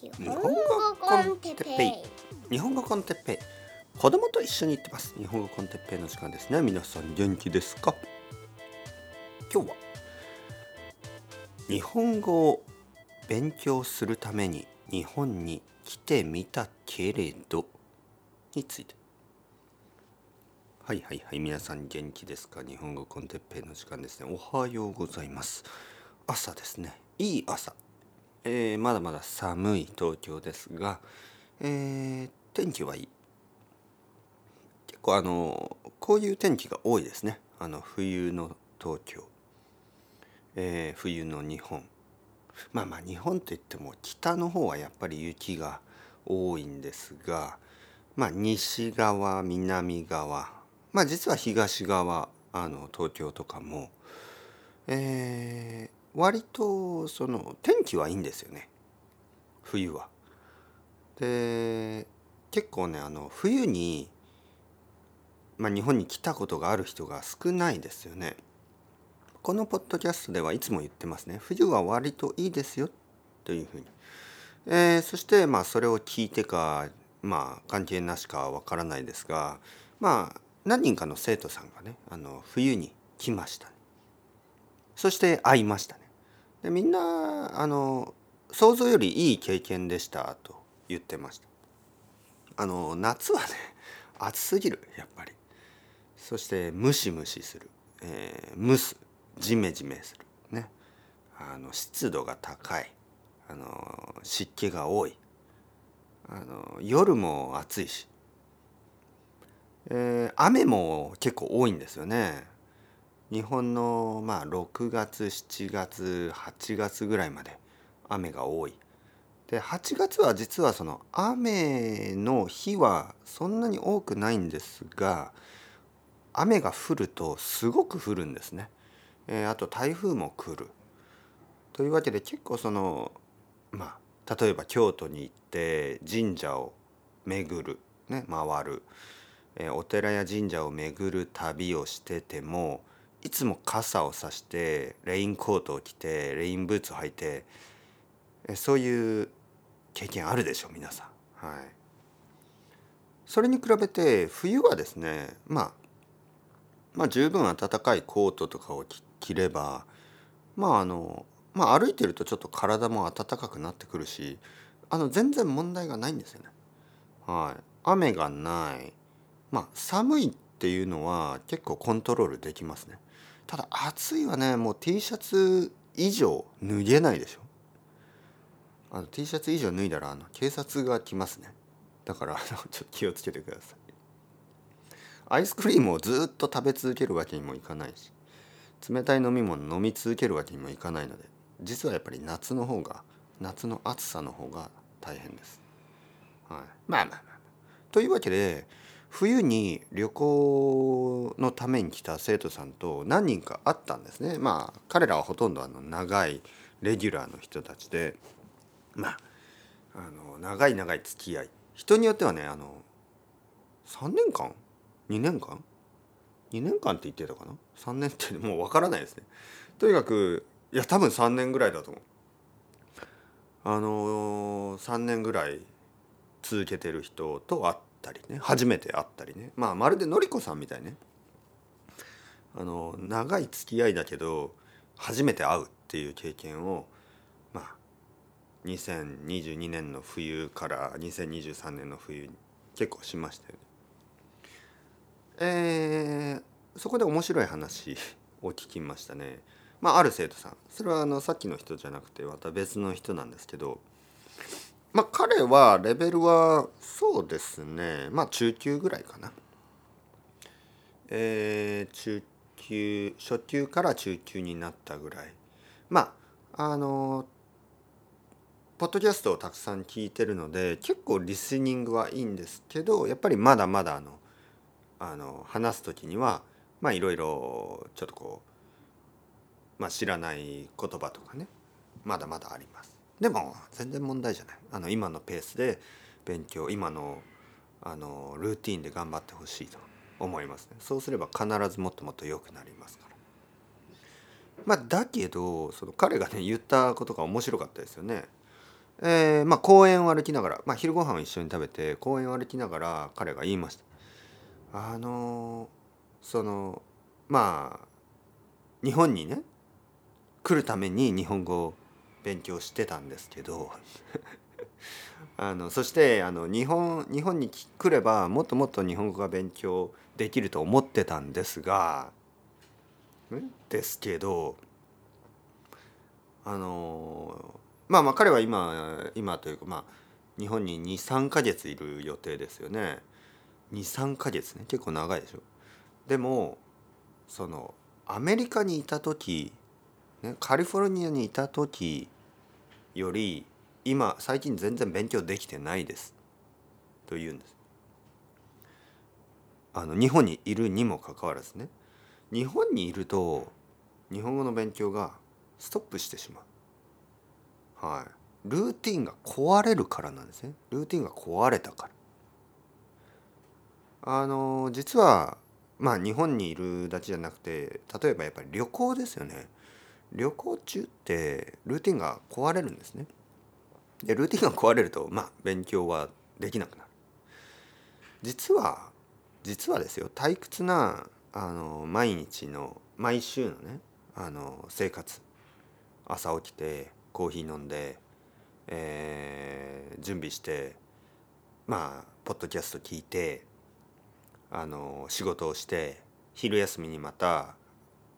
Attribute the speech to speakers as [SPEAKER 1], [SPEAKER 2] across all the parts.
[SPEAKER 1] 日本語コンテッペイ。日本語コンテッペイ。子供と一緒に行ってます。日本語コンテッペイの時間ですね。皆さん元気ですか？今日は日本語を勉強するために日本に来てみたけれどについて。はいはいはい。皆さん元気ですか？日本語コンテッペイの時間ですね。おはようございます。朝ですね。いい朝。えー、まだまだ寒い東京ですが、えー、天気はいい。結構あのこういう天気が多いですね。あの冬の東京、えー、冬の日本。まあまあ日本といっても北の方はやっぱり雪が多いんですがまあ西側南側。まあ実は東側あの東京とかもえー、割とその天気はいいんですよね冬は。で結構ねあの冬に、まあ、日本に来たことがある人が少ないですよね。このポッドキャストではいつも言ってますね冬は割といいですよというふうに。えー、そしてまあそれを聞いてかまあ関係なしかわからないですがまあ何人かの生徒さんがねあの冬に来ました、ね、そして会いましたね。でみんなあの想像よりいい経験でしたと言ってました。あの夏はね 暑すぎるやっぱり。そしてムシムシする、えー、蒸す。ジメジメする。ね。あの湿度が高い。あの湿気が多い。あの夜も暑いし、えー、雨も結構多いんですよね。日本のまあ6月7月8月ぐらいまで雨が多い。で8月は実はその雨の日はそんなに多くないんですが雨が降るとすごく降るんですね。えー、あと台風も来る。というわけで結構そのまあ例えば京都に行って神社を巡る、ね、回る、えー、お寺や神社を巡る旅をしててもいつも傘をさしてレインコートを着てレインブーツを履いてそういう経験あるでしょう皆さん。はい、それに比べて冬はですねまあまあ十分暖かいコートとかを着ればまああのまあ歩いてるとちょっと体も暖かくなってくるしあの全然問題がないんですよね。はい、雨がないまあ寒いっていうのは結構コントロールできますね。ただ暑いはねもう T シャツ以上脱げないでしょ。あの T シャツ以上脱いだらあの警察が来ますね。だからあのちょっと気をつけてください。アイスクリームをずっと食べ続けるわけにもいかないし冷たい飲み物飲み続けるわけにもいかないので実はやっぱり夏の方が夏の暑さの方が大変です。はい、まあまあまあというわけで冬に旅行のために来た生徒さんと何人か会ったんですね。まあ彼らはほとんどあの長いレギュラーの人たちで。まああの長い長い付き合い。人によってはねあの3年間？2年間？2年間って言ってたかな？3年ってもう分からないですね。とにかくいや多分3年ぐらいだと思う。あの3年ぐらい続けてる人と会ったりね初めて会ったりねまあまるでのりこさんみたいねあの長い付き合いだけど初めて会うっていう経験をまあ2022年の冬から2023年の冬に結構しましたよね。えー、そこで面白い話を聞きましたね。まあ、ある生徒さんそれはあのさっきの人じゃなくてまた別の人なんですけどまあ彼はレベルはそうですねまあ中級ぐらいかな。えー、中級初級から中級になったぐらいまああのポッドキャストをたくさん聞いてるので結構リスニングはいいんですけどやっぱりまだまだあのあの話す時にはまあいろいろちょっとこう、まあ、知らない言葉とかねまだまだあります。でも全然問題じゃない。あの今のペースで勉強今のあのルーティンで頑張ってほしいと思いますね。そうすれば必ずもっともっと良くなりますから。まあだけどその彼がね言ったことが面白かったですよね。えーまあ、公園を歩きながら、まあ、昼ご飯を一緒に食べて公園を歩きながら彼が言いました。あのそのまあ日本にね来るために日本語を勉強してたんですけど あのそしてあの日本日本に来ればもっともっと日本語が勉強できると思ってたんですがですけどあのまあまあ彼は今今というかまあ日本に23か月いる予定ですよね。23か月ね。結構長いでしょ。でもそのアメリカにいた時、ね、カリフォルニアにいた時より今最近全然勉強できてないです。と言うんです。あの日本にいるにもかかわらずね。日本にいると日本語の勉強がストップしてしまう。はい。ルーティンが壊れるからなんですね。ルーティンが壊れたから。あの実はまあ日本にいるだけじゃなくて例えばやっぱり旅行ですよね。旅行中ってルーティンが壊れるんですね。でルーティンが壊れるとまあ勉強はできなくなる。実は実はですよ退屈なあの毎日の毎週のねあの生活。朝起きてコーヒー飲んで、えー、準備してまあポッドキャスト聞いてあの仕事をして昼休みにまた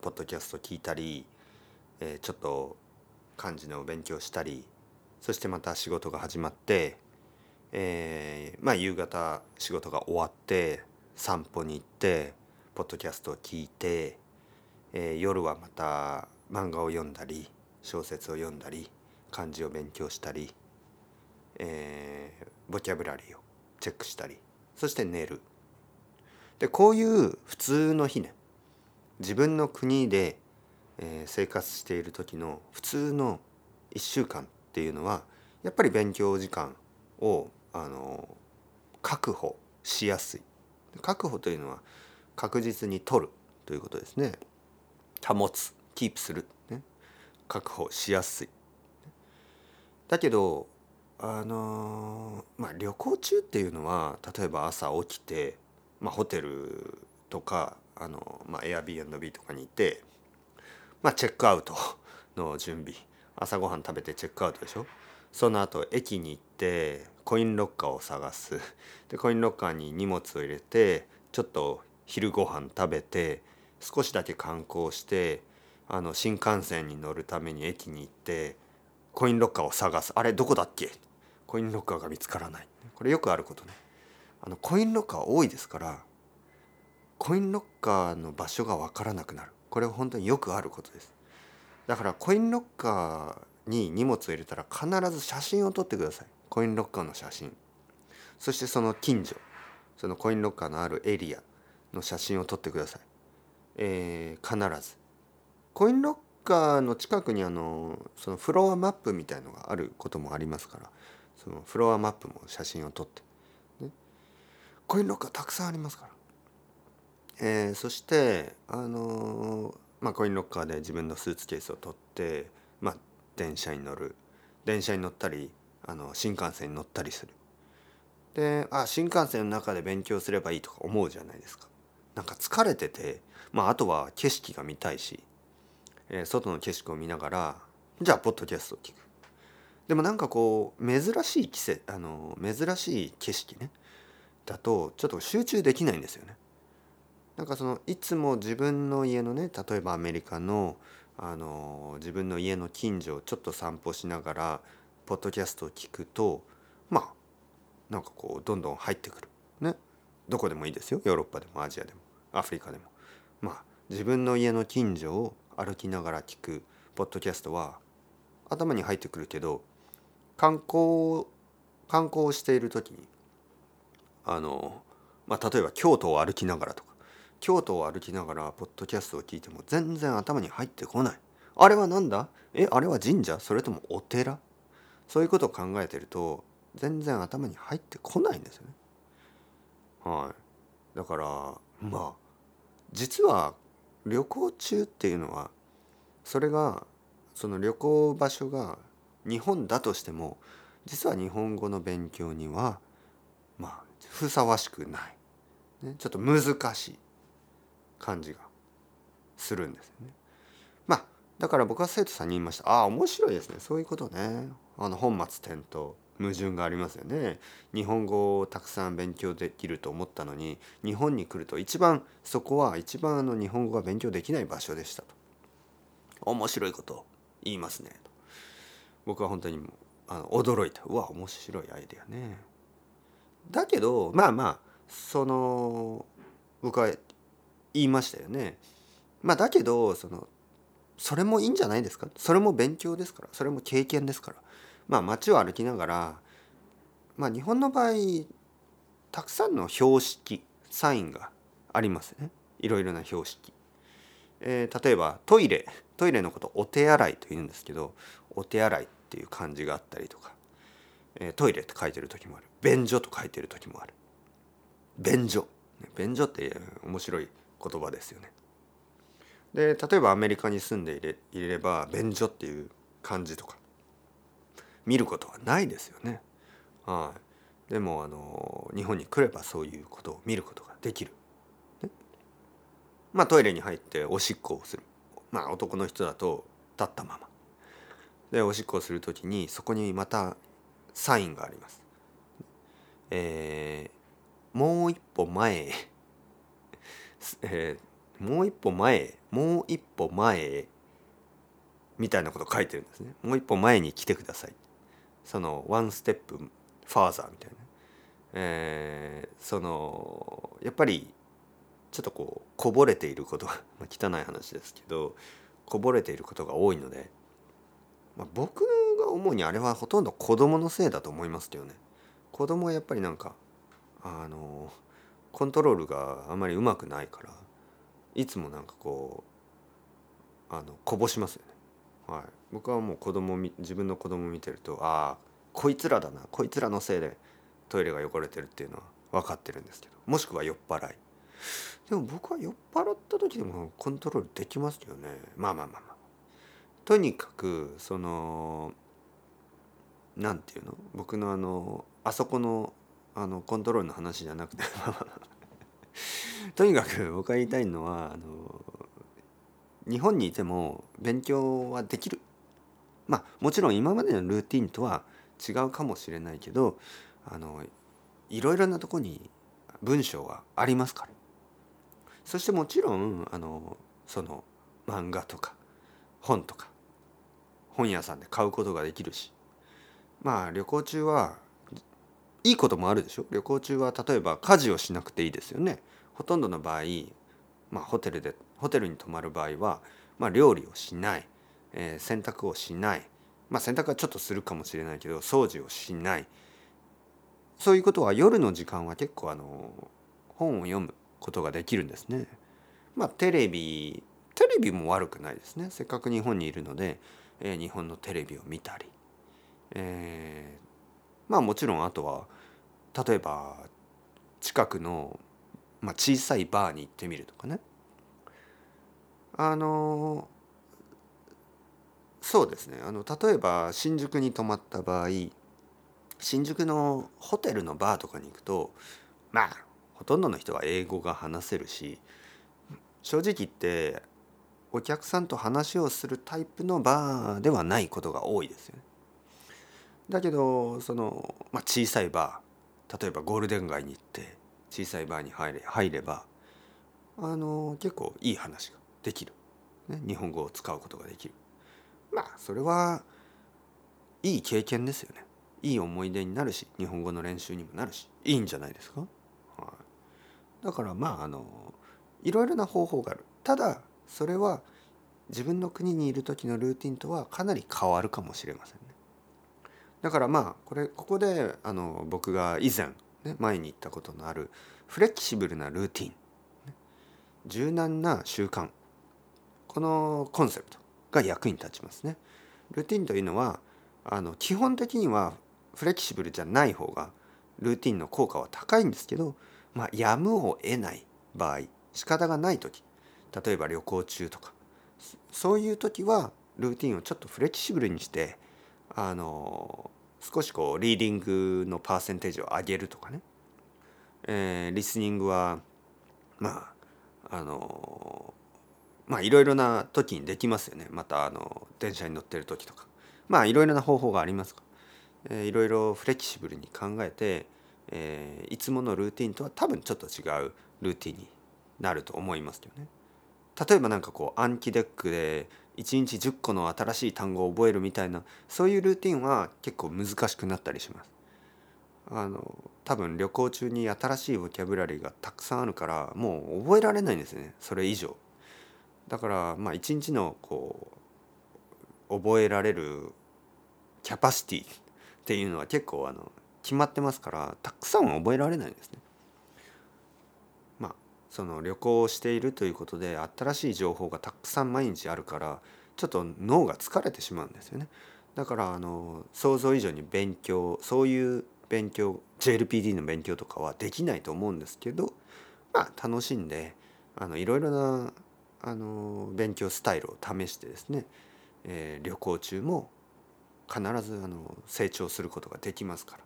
[SPEAKER 1] ポッドキャスト聞いたり、えー、ちょっと漢字の勉強したりそしてまた仕事が始まって、えー、まあ夕方仕事が終わって散歩に行ってポッドキャストを聞いて、えー、夜はまた漫画を読んだり小説を読んだり漢字を勉強したり、えー、ボキャブラリーをチェックしたりそして寝る。でこういう普通の日ね自分の国で、えー、生活している時の普通の1週間っていうのはやっぱり勉強時間をあの確保しやすい。確保というのは確実に取るということですね。保つキープする、ね、確保しやすい。だけどあのまあ旅行中っていうのは例えば朝起きてまあ、ホテルとかあの、まあ、Airbnb とかにいて、まあ、チェックアウトの準備。朝ごはん食べてチェックアウトでしょ？その後駅に行ってコインロッカーを探す。でコインロッカーに荷物を入れてちょっと昼ご飯食べて少しだけ観光してあの新幹線に乗るために駅に行ってコインロッカーを探す。あれどこだっけ？コインロッカーが見つからない。これよくあることね。あのコインロッカー多いですからコインロッカーの場所が分からなくなる。これは本当によくあることです。だからコインロッカーに荷物を入れたら必ず写真を撮ってください。コインロッカーの写真。そしてその近所。そのコインロッカーのあるエリアの写真を撮ってください、えー、必ず。コインロッカーの近くにあのそのフロアマップみたいのがあることもありますから。そのフロアマップも写真を撮って。ね。コインロッカーたくさんありますから、えー、そしてあのー、まあ、コインロッカーで自分のスーツケースを取って、まあ、電車に乗る。電車に乗ったりあの新幹線に乗ったりする。であ新幹線の中で勉強すればいいとか思うじゃないですか。なんか疲れてて、まあ、あとは景色が見たいし、えー、外の景色を見ながらじゃあポッドキャストを聞く。でもなんかこう珍しい季節あの珍しい景色ねだとちょっと集中できないんですよね。なんかそのいつも自分の家のね例えばアメリカのあの自分の家の近所をちょっと散歩しながらポッドキャストを聞くとまあなんかこうどんどん入ってくる。ね。どこでもいいですよ。ヨーロッパでもアジアでもアフリカでも。まあ自分の家の近所を歩きながら聞くポッドキャストは頭に入ってくるけど観光観光をしている時にあの、まあ、例えば京都を歩きながらとか京都を歩きながらポッドキャストを聞いても全然頭に入ってこない。あれは何だ？えあれは神社？それともお寺？そういうことを考えてると全然頭に入ってこないんですよね。はい、だからまあ実は旅行中っていうのはそれがその旅行場所が日本だとしても実は日本語の勉強にはまあふさわしくない、ね、ちょっと難しい感じがするんですよね。まあだから僕は生徒さんに言いました。ああ面白いですね。そういうことね。あの本末転倒。矛盾がありますよね。日本語をたくさん勉強できると思ったのに日本に来ると一番そこは一番あの日本語が勉強できない場所でしたと。面白いこと言いますね。と僕は本当にあの驚いた。うわ面白いアイデアね。だけどまあまあその僕は言いましたよね。まあだけどそのそれもいいんじゃないですか？それも勉強ですから。それも経験ですから。まあ街を歩きながらまあ日本の場合たくさんの標識サインがありますね。いろいろな標識、えー、例えばトイレ。トイレのことお手洗いと言うんですけどお手洗いっていう漢字があったりとか、えー、トイレって書いてる時もある。便所と書いてる時もある。便所。便所って面白い言葉ですよねで例えばアメリカに住んでいれいれば便所っていう漢字とか見ることはないですよね。はい、でもあの日本に来ればそういうことを見ることができる。ね、まあトイレに入っておしっこをする。まあ男の人だと立ったまま。でおしっこをする時にそこにまたサインがあります。えー、もう一歩前へ、えー、もう一歩前へもう一歩前へみたいなこと書いてるんですね。もう一歩前に来てください。そのワンステップファーザーみたいな、えー、そのやっぱりちょっとこうこぼれていることが、ま、汚い話ですけどこぼれていることが多いので、まあ、僕が思うにあれはほとんど子供のせいだと思いますけどね子供はやっぱりなんかあのコントロールがあまりうまくないからいつもなんかこうあのこぼしますよね。はい、僕はもう子供自分の子供見てるとああこいつらだなこいつらのせいでトイレが汚れてるっていうのは分かってるんですけどもしくは酔っ払い。でも僕は酔っ払った時でもコントロールできますよね。まあまあまあまあ。とにかくそのなんていうの？僕のあのあそこのあのコントロールの話じゃなくてとにかく僕が言いたいのはあの日本にいても勉強はできる。まあもちろん今までのルーティンとは違うかもしれないけどあのいろいろなとこに文章はありますから。そしてもちろんあのその漫画とか本とか本屋さんで買うことができるし。まあ旅行中はいいこともあるでしょ。旅行中は例えば家事をしなくていいですよね。ほとんどの場合まあホテルでホテルに泊まる場合は、まあ、料理をしない、えー、洗濯をしない、まあ、洗濯はちょっとするかもしれないけど掃除をしない。そういうことは夜の時間は結構あの本を読むことができるんですね。まあ、テレビテレビも悪くないですね。せっかく日本にいるので、えー、日本のテレビを見たり、えー、まあもちろんあとは例えば近くの、まあ、小さいバーに行ってみるとかねあのそうですねあの例えば新宿に泊まった場合新宿のホテルのバーとかに行くとまあほとんどの人は英語が話せるし正直言ってお客さんと話をするタイプのバーではないことが多いですよね。だけどその、まあ、小さいバー例えばゴールデン街に行って小さいバーに入れ入ればあの結構いい話ができる、ね、日本語を使うことができる。まあそれはいい経験ですよね。いい思い出になるし日本語の練習にもなるしいいんじゃないですか、はい、だからまああのいろいろな方法がある。ただそれは自分の国にいる時のルーティンとはかなり変わるかもしれませんね。だからまあこれここであの僕が以前、ね、前に言ったことのあるフレキシブルなルーティン柔軟な習慣このコンセプトが役に立ちますね。ルーティンというのはあの基本的にはフレキシブルじゃない方がルーティンの効果は高いんですけど、まあ、やむを得ない場合仕方がない時例えば旅行中とかそういう時はルーティンをちょっとフレキシブルにしてあの少しこうリーディングのパーセンテージを上げるとかね、えー、リスニングはまああのまあいろいろな時にできますよね。またあの電車に乗ってる時とか。まあいろいろな方法がありますかえー、いろいろフレキシブルに考えて、えー、いつものルーティンとは多分ちょっと違うルーティンになると思いますよね。例えば何かこう Anki deck で1日10個の新しい単語を覚えるみたいなそういうルーティンは結構難しくなったりします。あの多分旅行中に新しいボキャブラリーがたくさんあるからもう覚えられないんですよねそれ以上。だからまあ一日のこう覚えられるキャパシティっていうのは結構あの決まってますからたくさんは覚えられないんですね。その旅行をしているということで新しい情報がたくさん毎日あるからちょっと脳が疲れてしまうんですよね。だからあの想像以上に勉強そういう勉強 JLPD の勉強とかはできないと思うんですけどまあ楽しんであのいろいろなあの勉強スタイルを試してですね、えー、旅行中も必ずあの成長することができますから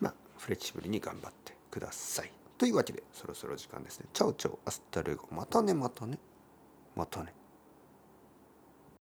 [SPEAKER 1] まあフレキシブルに頑張ってください。というわけでそろそろ時間ですね。 chao chao hasta luego またねまたねまたね。